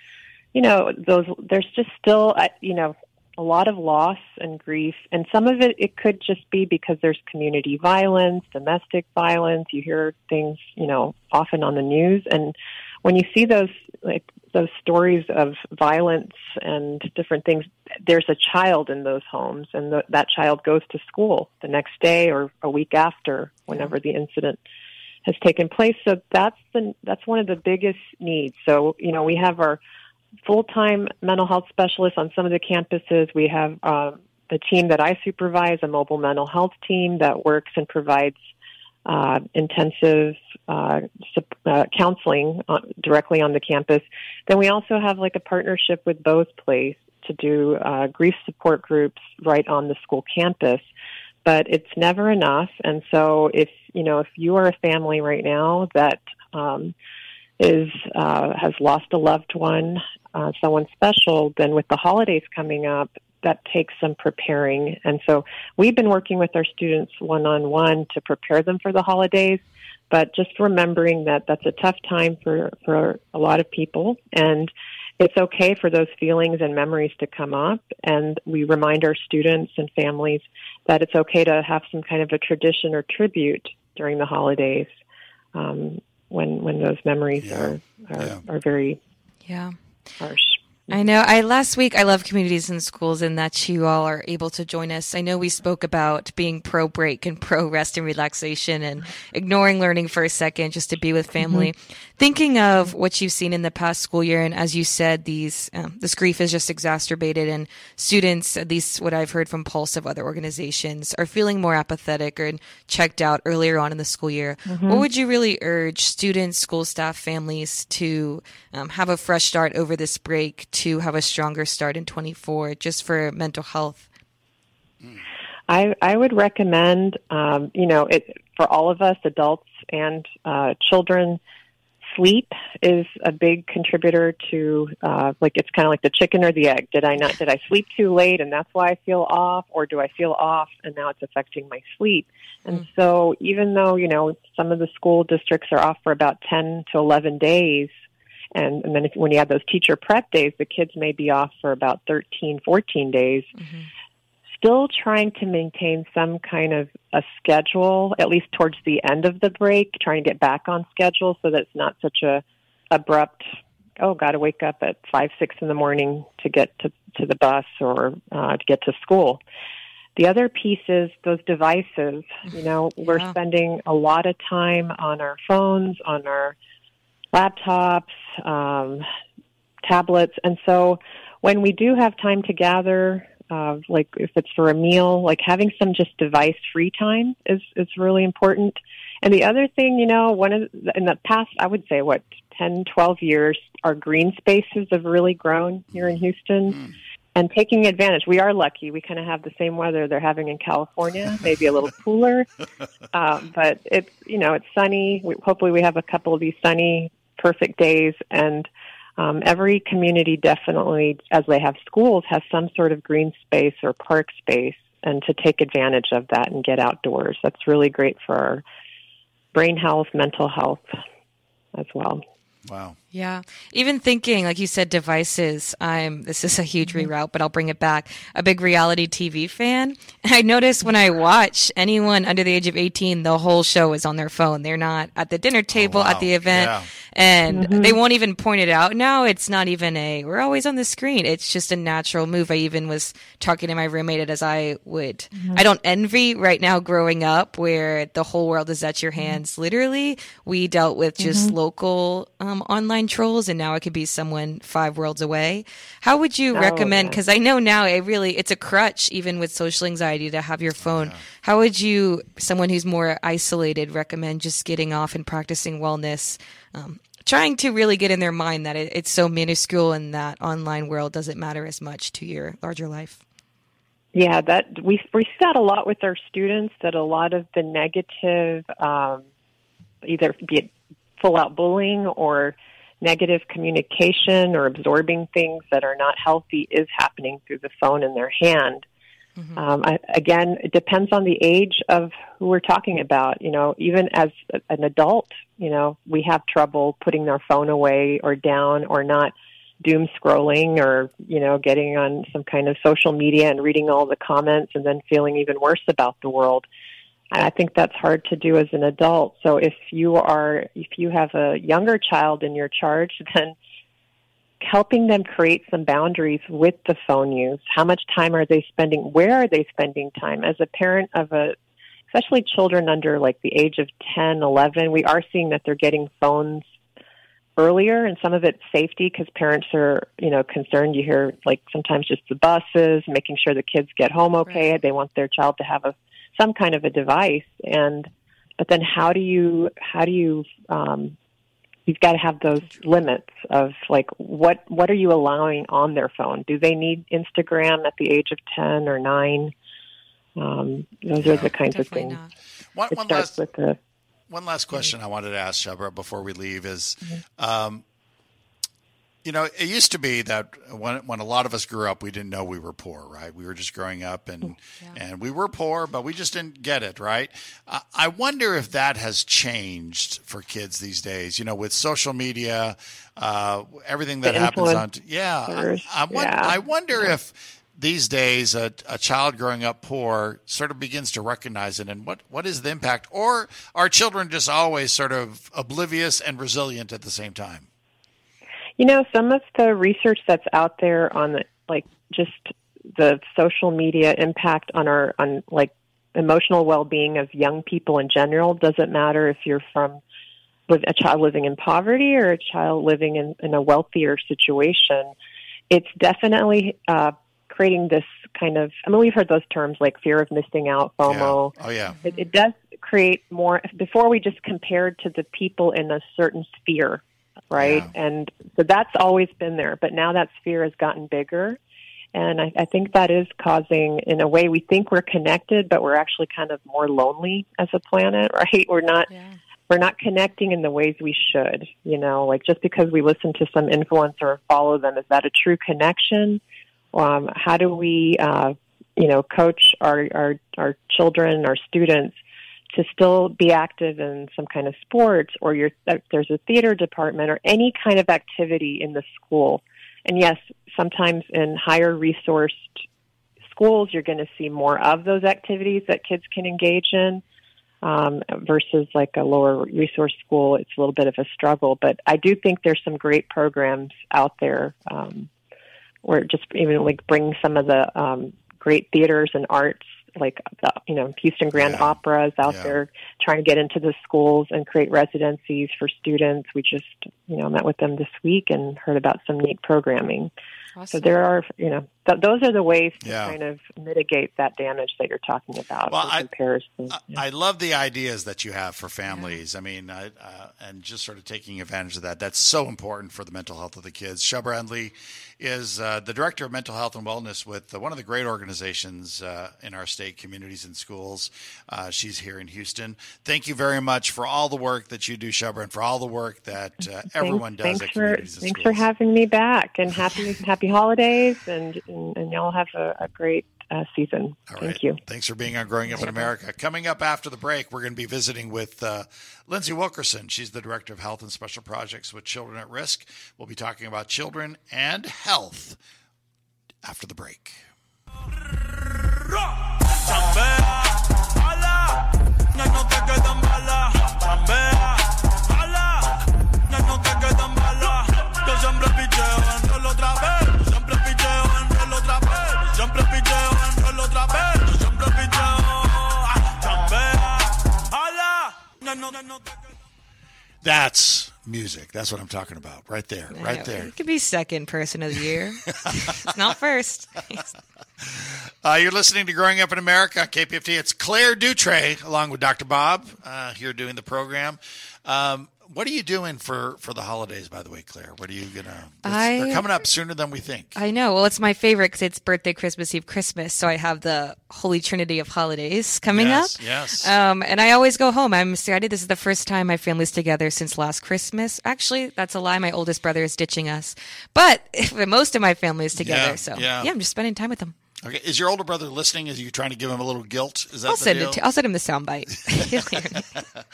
you know, those there's just still, uh, you know, a lot of loss and grief, and some of it it could just be because there's community violence, domestic violence. You hear things, you know, often on the news, and when you see those like those stories of violence and different things, there's a child in those homes, and the, that child goes to school the next day or a week after, whenever the incident has taken place. So that's the that's one of the biggest needs. So you know we have our full time mental health specialists on some of the campuses. We have um, the team that I supervise, a mobile mental health team that works and provides uh, intensive uh, uh, counseling uh, directly on the campus. Then we also have like a partnership with Bo's Place to do uh, grief support groups right on the school campus. But it's never enough, and so if you know if you are a family right now that um, is uh, has lost a loved one, uh, someone special, then with the holidays coming up, that takes some preparing. And so we've been working with our students one on one to prepare them for the holidays. But just remembering that that's a tough time for, for a lot of people. And it's okay for those feelings and memories to come up. And we remind our students and families that it's okay to have some kind of a tradition or tribute during the holidays um, when, when those memories Yeah. are, are, Yeah. are very Yeah. harsh. I know. I last week I love Communities In Schools and that you all are able to join us. I know we spoke about being pro break and pro rest and relaxation and ignoring learning for a second just to be with family. Thinking of what you've seen in the past school year, and as you said, these um, this grief is just exacerbated, and students, at least what I've heard from Pulse of other organizations, are feeling more apathetic or checked out earlier on in the school year. What would you really urge students, school staff, families to um, have a fresh start over this break, to have a stronger start in 24, just for mental health? I, I would recommend, um, you know, it for all of us, adults and uh, children. Sleep is a big contributor to, uh, like, it's kind of like the chicken or the egg. Did I not? Did I sleep too late, and that's why I feel off, or do I feel off, and now it's affecting my sleep? And so, even though you know some of the school districts are off for about ten to eleven days, and, and then if, when you add those teacher prep days, the kids may be off for about 13, 14 days still trying to maintain some kind of a schedule, at least towards the end of the break, trying to get back on schedule so that it's not such a abrupt, oh, got to wake up at five, six in the morning to get to, to the bus or uh, to get to school. The other piece is those devices. You know, we're Yeah. spending a lot of time on our phones, on our laptops, um, tablets, and so when we do have time to gather, uh, like if it's for a meal, like having some just device free time is is really important. And the other thing, you know, one of the, in the past, I would say what 10, 12 years, our green spaces have really grown here in Houston. And taking advantage, we are lucky. We kind of have the same weather they're having in California, maybe a little cooler, um, but it's you know it's sunny. We, hopefully, we have a couple of these sunny, perfect days, and um, every community definitely, as they have schools, has some sort of green space or park space, and to take advantage of that and get outdoors. That's really great for our brain health, mental health as well. Wow. Yeah. Even thinking, like you said, devices. I'm, this is a huge reroute, but I'll bring it back. A big reality TV fan. I notice when I watch anyone under the age of 18, the whole show is on their phone. They're not at the dinner table, wow. at the event. Yeah. And they mm-hmm. won't even point it out now. It's not even a, we're always on the screen. It's just a natural move. I even was talking to my roommate as I would, mm-hmm. I don't envy right now growing up where the whole world is at your mm-hmm. hands. Literally, we dealt with just local um, online trolls and now it could be someone five worlds away. How would you Oh, recommend? yeah. Because I know now it really, it's a crutch even with social anxiety to have your phone. How would you, someone who's more isolated, recommend just getting off and practicing wellness? Um, trying to really get in their mind that it, it's so minuscule and that online world doesn't matter as much to your larger life. Yeah, that we we see that a lot with our students. That a lot of the negative, um, either be it full out bullying or negative communication or absorbing things that are not healthy, is happening through the phone in their hand. Um, I, again, it depends on the age of who we're talking about. You know, even as an adult, you know, we have trouble putting our phone away or down or not doom scrolling or you know getting on some kind of social media and reading all the comments and then feeling even worse about the world. And i think that's hard to do as an adult. So if you are if you have a younger child in your charge then helping them create some boundaries with the phone use. How much time are they spending where are they spending time? As a parent of a especially children under like the age of 10 11 we are seeing that they're getting phones earlier and some of it's safety because parents are you know concerned. You hear like sometimes just the buses making sure the kids get home okay Right. they want their child to have a some kind of a device. And but then how do you how do you um you've got to have those limits of like what what are you allowing on their phone? Do they need instagram at the age of 10 or 9 um, those are the kinds of things not. One, one last with the one last question I wanted to ask Shebra before we leave is, Mm-hmm. um, you know, it used to be that when when a lot of us grew up, we didn't know we were poor, right? We were just growing up and and we were poor, but we just didn't get it, right? I, I wonder if that has changed for kids these days. You know, with social media, uh, everything that The happens on, influencers, yeah, I, I, yeah. I wonder if these days a, a child growing up poor sort of begins to recognize it. And what, what is the impact? Or are children just always sort of oblivious and resilient at the same time? You know, some of the research that's out there on the, like just the social media impact on our on like emotional well-being of young people in general doesn't matter if you're from a child living in poverty or a child living in, in a wealthier situation. It's definitely uh, creating this kind of. I mean, we've heard those terms like fear of missing out, FOMO. Yeah. oh yeah. It, it does create more before we just compared to the people in a certain sphere right? And so that's always been there but now that sphere has gotten bigger. And I, I think that is causing in a way we think we're connected but we're actually kind of more lonely as a planet right? We're not Yeah. we're not connecting in the ways we should you know? Like just because we listen to some influencer or follow them is that a true connection um, how do we uh, you know coach our, our our children our students to still be active in some kind of sports or your, there's a theater department or any kind of activity in the school and yes sometimes in higher resourced schools you're going to see more of those activities that kids can engage in um, versus like a lower resource school, it's a little bit of a struggle. But I do think there's some great programs out there um, where just even like bring some of the um, great theaters and arts, like the, you know Houston Grand Yeah. Opera is out Yeah. there trying to get into the schools and create residencies for students. We just you know met with them this week and heard about some neat programming. So there are you know th- those are the ways to Yeah. kind of mitigate that damage that you're talking about Well, I- comparison. I, I love the ideas that you have for families. I mean, I, uh, and just sort of taking advantage of that. That's so important for the mental health of the kids. Shubra Endley is uh, the director of mental health and wellness with uh, one of the great organizations uh, in our state, Communities In Schools. Uh, she's here in Houston. Thank you very much for all the work that you do, Shubra, and for all the work that uh, everyone does thanks at for Communities and thanks Schools. for having me back and happy happy holidays and and, and y'all have a, a great uh, season. All Thank right. you. Thanks for being on Growing Up in America. Coming up after the break, we're going to be visiting with uh, Lindsay Wilkerson. She's the Director of Health and Special Projects with Children at Risk. We'll be talking about children and health after the break. Chambea, ala, That's music. That's what I'm talking about. Right there. Right there. It could be second person of the year. it's not first. Uh, you're listening to Growing Up in America on KPFT. It's Claire Dutre along with Dr. Bob uh, here doing the program. Um, what are you doing for, for the holidays, by the way, Claire? What are you going to? I- They're coming up sooner than we think. I know. Well, it's my favorite because it's birthday, Christmas Eve, Christmas. So I have the holy trinity of holidays coming Yes, up. yes. Um, and I always go home. I'm excited. This is the first time my family's together since last Christmas. Actually, that's a lie. My oldest brother is ditching us, but most of my family is together. Yeah, so yeah. I'm just spending time with them. Okay. Is your older brother listening? Is you trying to give him a little guilt? Is that I'll the send deal? it. To, I'll send him the soundbite. He'll hear it.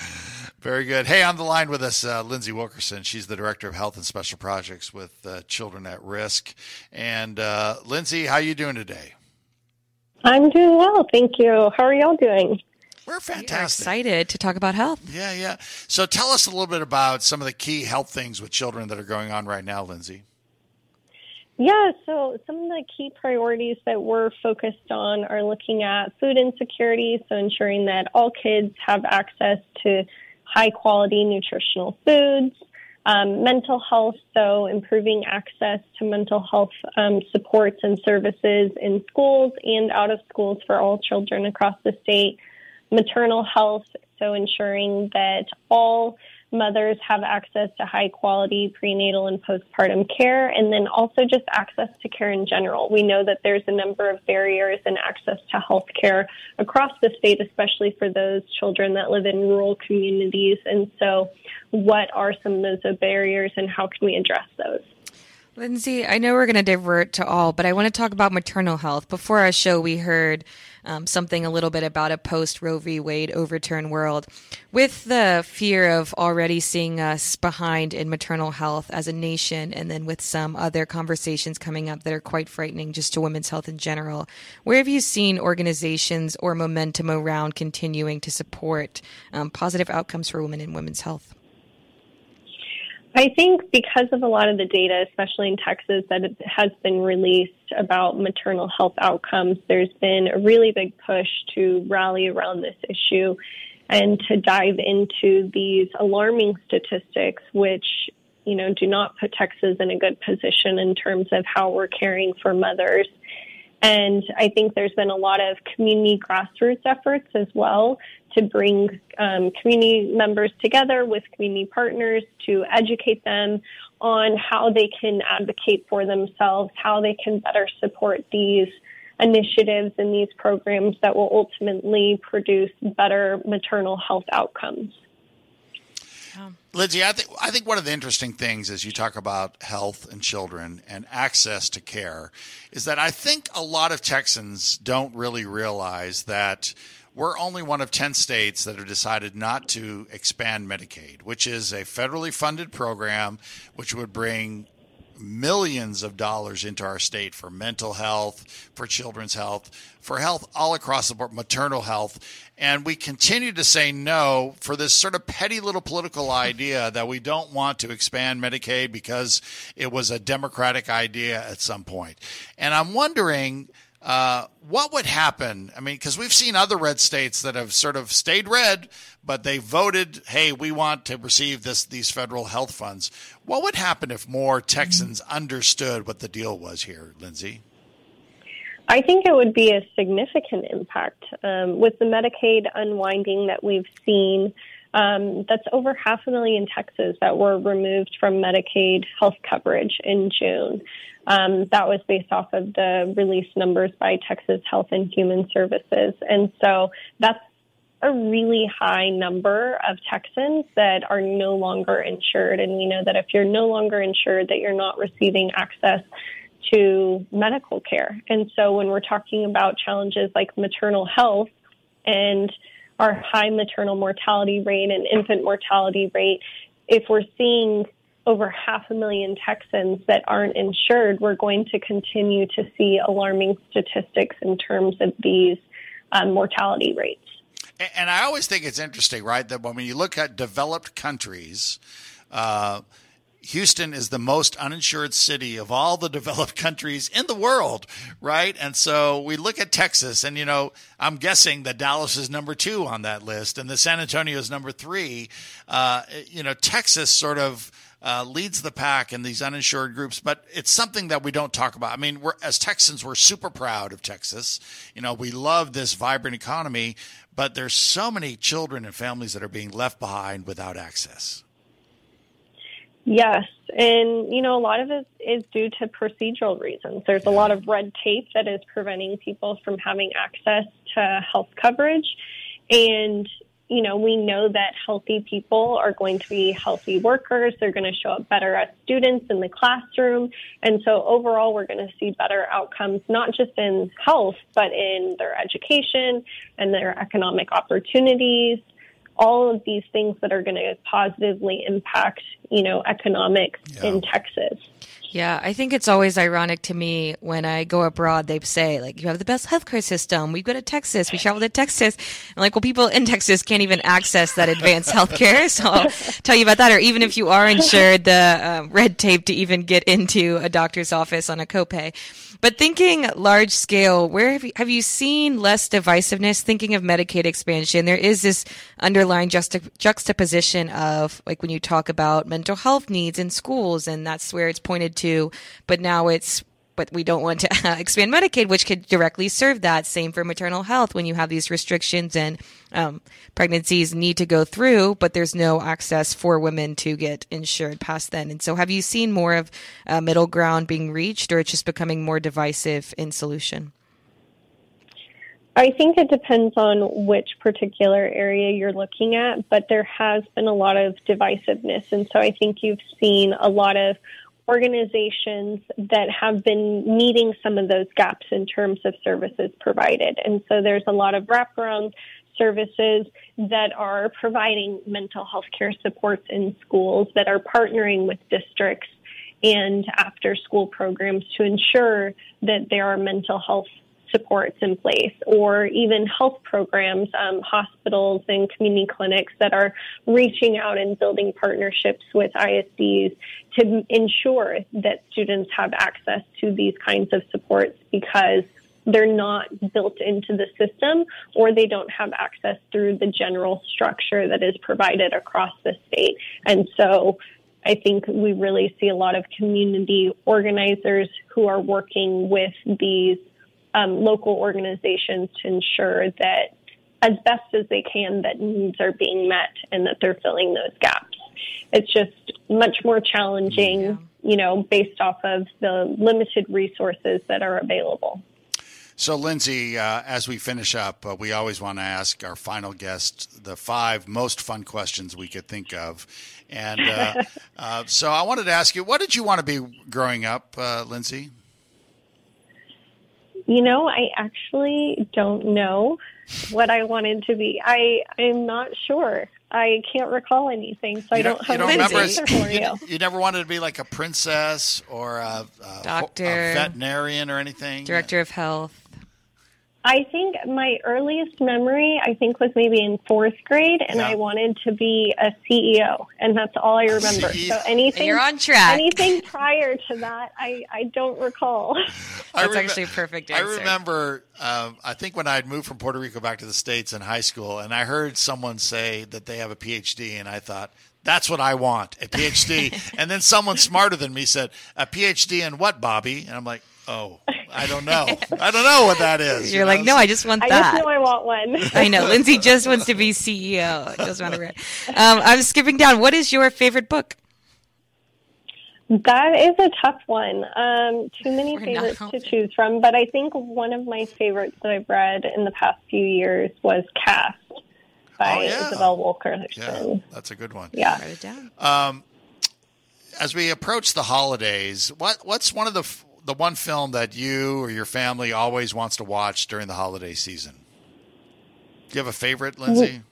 Very good. Hey, on the line with us, uh, Lindsay Wilkerson. She's the director of health and special projects with uh, Children at Risk. And uh, Lindsay, how are you doing today? I'm doing well, thank you. How are y'all doing? We're We're fantastic. excited to talk about health. Yeah, yeah. So tell us a little bit about some of the key health things with children that are going on right now, Lindsay. Yeah, so some of the key priorities that we're focused on are looking at food insecurity, so ensuring that all kids have access to high quality nutritional foods, um, mental health, so improving access to mental health um, supports and services in schools and out of schools for all children across the state, maternal health, so ensuring that all mothers have access to high quality prenatal and postpartum care, and then also just access to care in general. We know that there's a number of barriers in access to health care across the state, especially for those children that live in rural communities. And so, what are some of those barriers, and how can we address those? Lindsay, I know we're going to divert to all, but I want to talk about maternal health. Before our show, we heard um, something a little bit about a post Roe v. Wade overturn world. With the fear of already seeing us behind in maternal health as a nation, and then with some other conversations coming up that are quite frightening just to women's health in general, where have you seen organizations or momentum around continuing to support um, positive outcomes for women in women's health? I think because of a lot of the data, especially in Texas, that has been released about maternal health outcomes, there's been a really big push to rally around this issue and to dive into these alarming statistics, which you know do not put Texas in a good position in terms of how we're caring for mothers. And I think there's been a lot of community grassroots efforts as well to bring um, community members together with community partners to educate them on how they can advocate for themselves, how they can better support these initiatives and these programs that will ultimately produce better maternal health outcomes. Lindsay, I think I think one of the interesting things as you talk about health and children and access to care is that I think a lot of Texans don't really realize that we're only one of 10 states that have decided not to expand Medicaid, which is a federally funded program which would bring millions of dollars into our state for mental health, for children's health, for health all across the board, maternal health. And we continue to say no for this sort of petty little political idea that we don't want to expand Medicaid because it was a Democratic idea at some point. And I'm wondering. Uh, what would happen? I mean, because we've seen other red states that have sort of stayed red, but they voted, "Hey, we want to receive this these federal health funds." What would happen if more Texans understood what the deal was here, Lindsay? I think it would be a significant impact um, with the Medicaid unwinding that we've seen. Um, that's over half a million Texans that were removed from Medicaid health coverage in June. Um, that was based off of the release numbers by Texas Health and Human Services. And so that's a really high number of Texans that are no longer insured. And we know that if you're no longer insured, that you're not receiving access to medical care. And so when we're talking about challenges like maternal health and our high maternal mortality rate and infant mortality rate, if we're seeing over half a million Texans that aren't insured, we're going to continue to see alarming statistics in terms of these um, mortality rates. And I always think it's interesting, right? That when you look at developed countries, uh, Houston is the most uninsured city of all the developed countries in the world, right? And so we look at Texas, and you know, I'm guessing that Dallas is number two on that list, and the San Antonio is number three. Uh, you know, Texas sort of. Uh, leads the pack in these uninsured groups, but it's something that we don't talk about. I mean, we're as Texans, we're super proud of Texas. You know, we love this vibrant economy, but there's so many children and families that are being left behind without access. Yes, and you know a lot of it is due to procedural reasons. There's a lot of red tape that is preventing people from having access to health coverage, and you know we know that healthy people are going to be healthy workers. They're going to show up better as students in the classroom, and so overall we're going to see better outcomes not just in health but in their education and their economic opportunities all of these things that are going to positively impact, you know, economics in Texas. Yeah, I think it's always ironic to me when I go abroad. They say like, "You have the best healthcare system." We go to Texas. We travel to Texas. And like, well, people in Texas can't even access that advanced healthcare. So I'll tell you about that. Or even if you are insured, the um, red tape to even get into a doctor's office on a copay. But thinking large scale, where have you, have you seen less divisiveness? Thinking of Medicaid expansion, there is this underlying juxta- juxtaposition of like when you talk about mental health needs in schools, and that's where it's pointed to. But now it's but we don't want to expand Medicaid, which could directly serve that. Same for maternal health when you have these restrictions and um, pregnancies need to go through, but there's no access for women to get insured past then. And so, have you seen more of a middle ground being reached, or it's just becoming more divisive in solution? I think it depends on which particular area you're looking at, but there has been a lot of divisiveness. And so I think you've seen a lot of organizations that have been meeting some of those gaps in terms of services provided. And so there's a lot of wraparound services that are providing mental health care supports in schools that are partnering with districts and after school programs to ensure that there are mental health supports in place, or even health programs, um, hospitals and community clinics that are reaching out and building partnerships with ISDs to ensure that students have access to these kinds of supports because they're not built into the system or they don't have access through the general structure that is provided across the state. And so I think we really see a lot of community organizers who are working with these um, local organizations to ensure that as best as they can that needs are being met and that they're filling those gaps. It's just much more challenging, you know, based off of the limited resources that are available. So, Lindsay, uh, as we finish up, uh, we always want to ask our final guest the five most fun questions we could think of. And uh, uh, so I wanted to ask you, what did you want to be growing up, uh, Lindsay? You know, I actually don't know what I wanted to be. I I'm not sure. I can't recall anything, so I You don't have you an remember? answer for You, you. you never wanted to be like a princess or a, a, Doctor. a veterinarian or anything? Director of health. I think my earliest memory, I think, was maybe in fourth grade, and Yeah. I wanted to be a CEO, and that's all I remember. So anything You're on track. Anything prior to that, I I don't recall. I That's remem- actually a perfect I remember, um, I think when I had moved from Puerto Rico back to the States in high school, and I heard someone say that they have a PhD, and I thought, that's what I want, a PhD. and then someone smarter than me said, a PhD in what, Bobby? And I'm like, oh, I don't know. I don't know what that is. You're you like, know? no, I just want I that. just know I want one. I know. Lindsay just wants to be CEO. Just want to. Um, I'm skipping down. What is your favorite book? That is a tough one. Um, too many We're favorites to choose from, but I think one of my favorites that I've read in the past few years was Caste by Oh, yeah. Isabel Yeah, Wilkerson. that's a good one. Yeah. Write it down. Um, as we approach the holidays, what what's one of the f- the one film that you or your family always wants to watch during the holiday season? Do you have a favorite, Lindsay?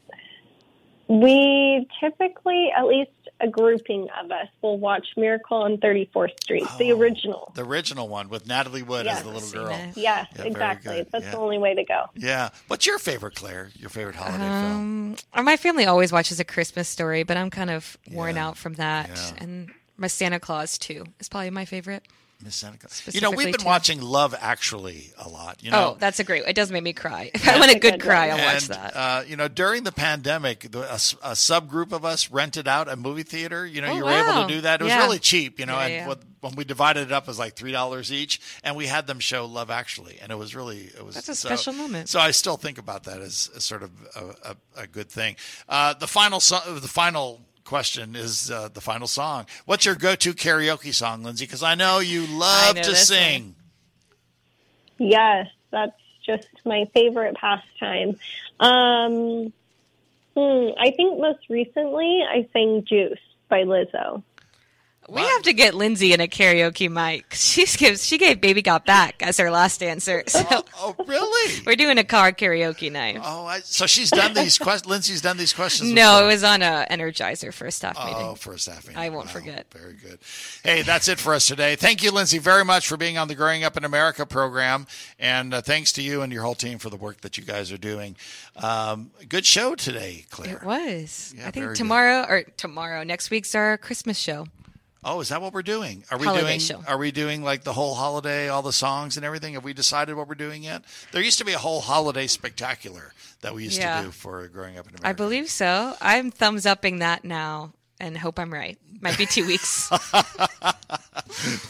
We typically, at least a grouping of us, will watch Miracle on 34th Street, the original. The original one with Natalie Wood as the little girl. Yes, Yeah, exactly. That's Yeah. the only way to go. Yeah. What's your favorite, Claire? Your favorite holiday film? Um, my family always watches A Christmas Story, but I'm kind of worn Yeah. out from that. Yeah. And my Santa Claus too is probably my favorite. Miss Santa Claus. You know, we've been too. watching Love Actually a lot. You know, oh, that's a great. It does make me cry. If I want a a good good cry. I'll watch that. Uh, you know, during the pandemic, the, a, s- a subgroup of us rented out a movie theater. You know, Oh, you were able to do that. It was Yeah. really cheap. You know, Yeah, and yeah. what- when we divided it up, it was like three dollars each, and we had them show Love Actually, and it was really it was That's a so- special moment. So I still think about that as, as sort of a, a, a good thing. Uh, the final so- the final question is uh, the final song. What's your go-to karaoke song, Lindsay? Because I know you love know to this sing. Yes, that's just my favorite pastime. Um, hmm, I think most recently I sang Juice by Lizzo. We have to get Lindsay in a karaoke mic. She gives. She gave "Baby Got Back" as her last answer. So Oh, oh, really? we're doing a car karaoke night. Oh, I, so she's done these questions. Lindsay's done these questions. no, before. it was on a Energizer for a staff Oh, meeting. Oh, for a staff meeting. I won't Wow, forget. Very good. Hey, that's it for us today. Thank you, Lindsay, very much for being on the Growing Up in America program, and uh, thanks to you and your whole team for the work that you guys are doing. Um, good show today, Claire. It was. Yeah, I think good. tomorrow or tomorrow next week's our Christmas show. Oh, is that what we're doing? Are we Holiday doing? show. Are we doing like the whole holiday, all the songs and everything? Have we decided what we're doing yet? There used to be a whole holiday spectacular that we used Yeah. to do for Growing Up in America. I believe so. I'm thumbs upping that now and hope I'm right. Might be two weeks.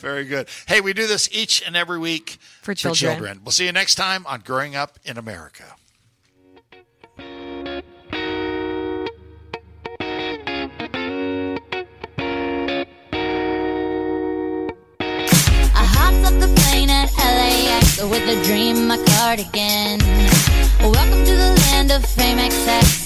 Very good. Hey, we do this each and every week For children. We'll see you next time on Growing Up in America. With a dream, my cardigan. Welcome to the land of fame excess.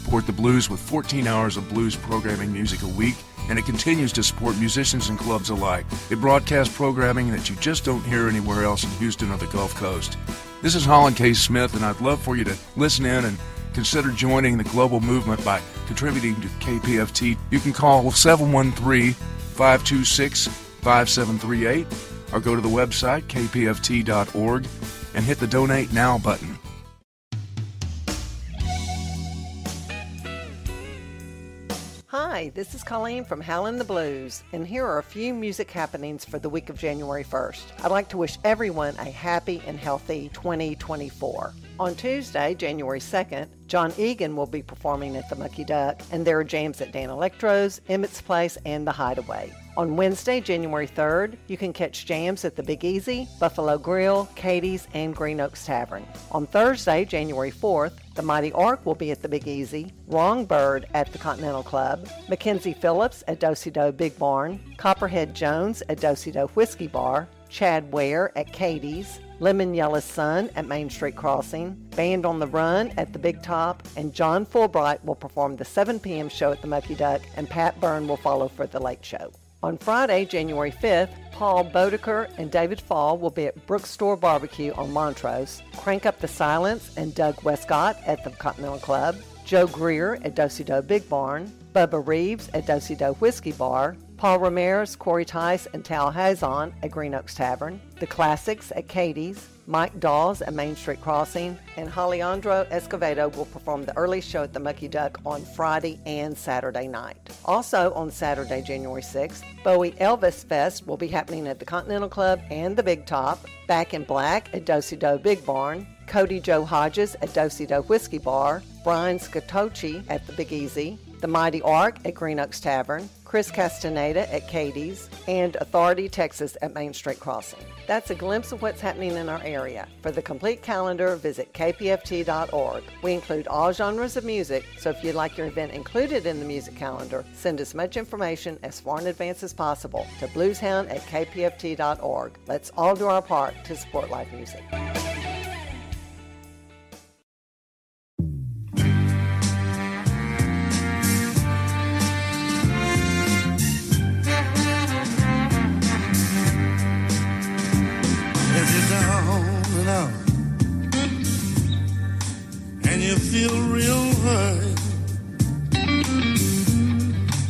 Support the blues with 14 hours of blues programming music a week, and it continues to support musicians and clubs alike. It broadcasts programming that you just don't hear anywhere else in Houston or the Gulf Coast. This is Holland K. Smith, and I'd love for you to listen in and consider joining the global movement by contributing to KPFT. You can call 713 526 5738 or go to the website kpft.org and hit the Donate Now button. Hi, this is Colleen from Howlin' the Blues, and here are a few music happenings for the week of January 1st. I'd like to wish everyone a happy and healthy 2024. On Tuesday, January 2nd, John Egan will be performing at the Mucky Duck, and there are jams at Dan Electro's, Emmett's Place, and The Hideaway. On Wednesday, January 3rd, you can catch jams at the Big Easy, Buffalo Grill, Katie's, and Green Oaks Tavern. On Thursday, January 4th, the Mighty Orq will be at the Big Easy, Wrong Bird at the Continental Club, Mackenzie Phillips at Dosey Doe Big Barn, Copperhead Jones at Dosey Doe Whiskey Bar, Chad Ware at Katie's, Lemon Yellow Sun at Main Street Crossing, Band on the Run at the Big Top, and John Fullbright will perform the 7 p.m. show at the Mucky Duck, and Pat Byrne will follow for the Late Show. On Friday, January 5th, Paul Bodeker and David Fall will be at Brooks Store Barbecue on Montrose, Crank Up the Silence and Doug Westcott at the Continental Club, Joe Greer at Dosey Doe Big Barn, Bubba Reeves at Dosey Doe Whiskey Bar, Paul Ramirez, Corey Tice, and Tal Hazon at Green Oaks Tavern, The Classics at Katie's, Mike Dawes at Main Street Crossing, and Alejandro Escovedo will perform the early show at the Mucky Duck on Friday and Saturday night. Also on Saturday, January 6th, Bowie Elvis Fest will be happening at the Continental Club and the Big Top, Back in Black at Dosey Doe Big Barn, Cody Joe Hodges at Dosey Doe Whiskey Bar, Brian Scatochi at the Big Easy, the Mighty Orq at Green Oaks Tavern, Chris Castaneda at Katie's, and Authority Texas at Main Street Crossing. That's a glimpse of what's happening in our area. For the complete calendar, visit kpft.org. We include all genres of music, so if you'd like your event included in the music calendar, send as much information as far in advance as possible to blueshound at kpft.org. Let's all do our part to support live music. out and you feel real hurt.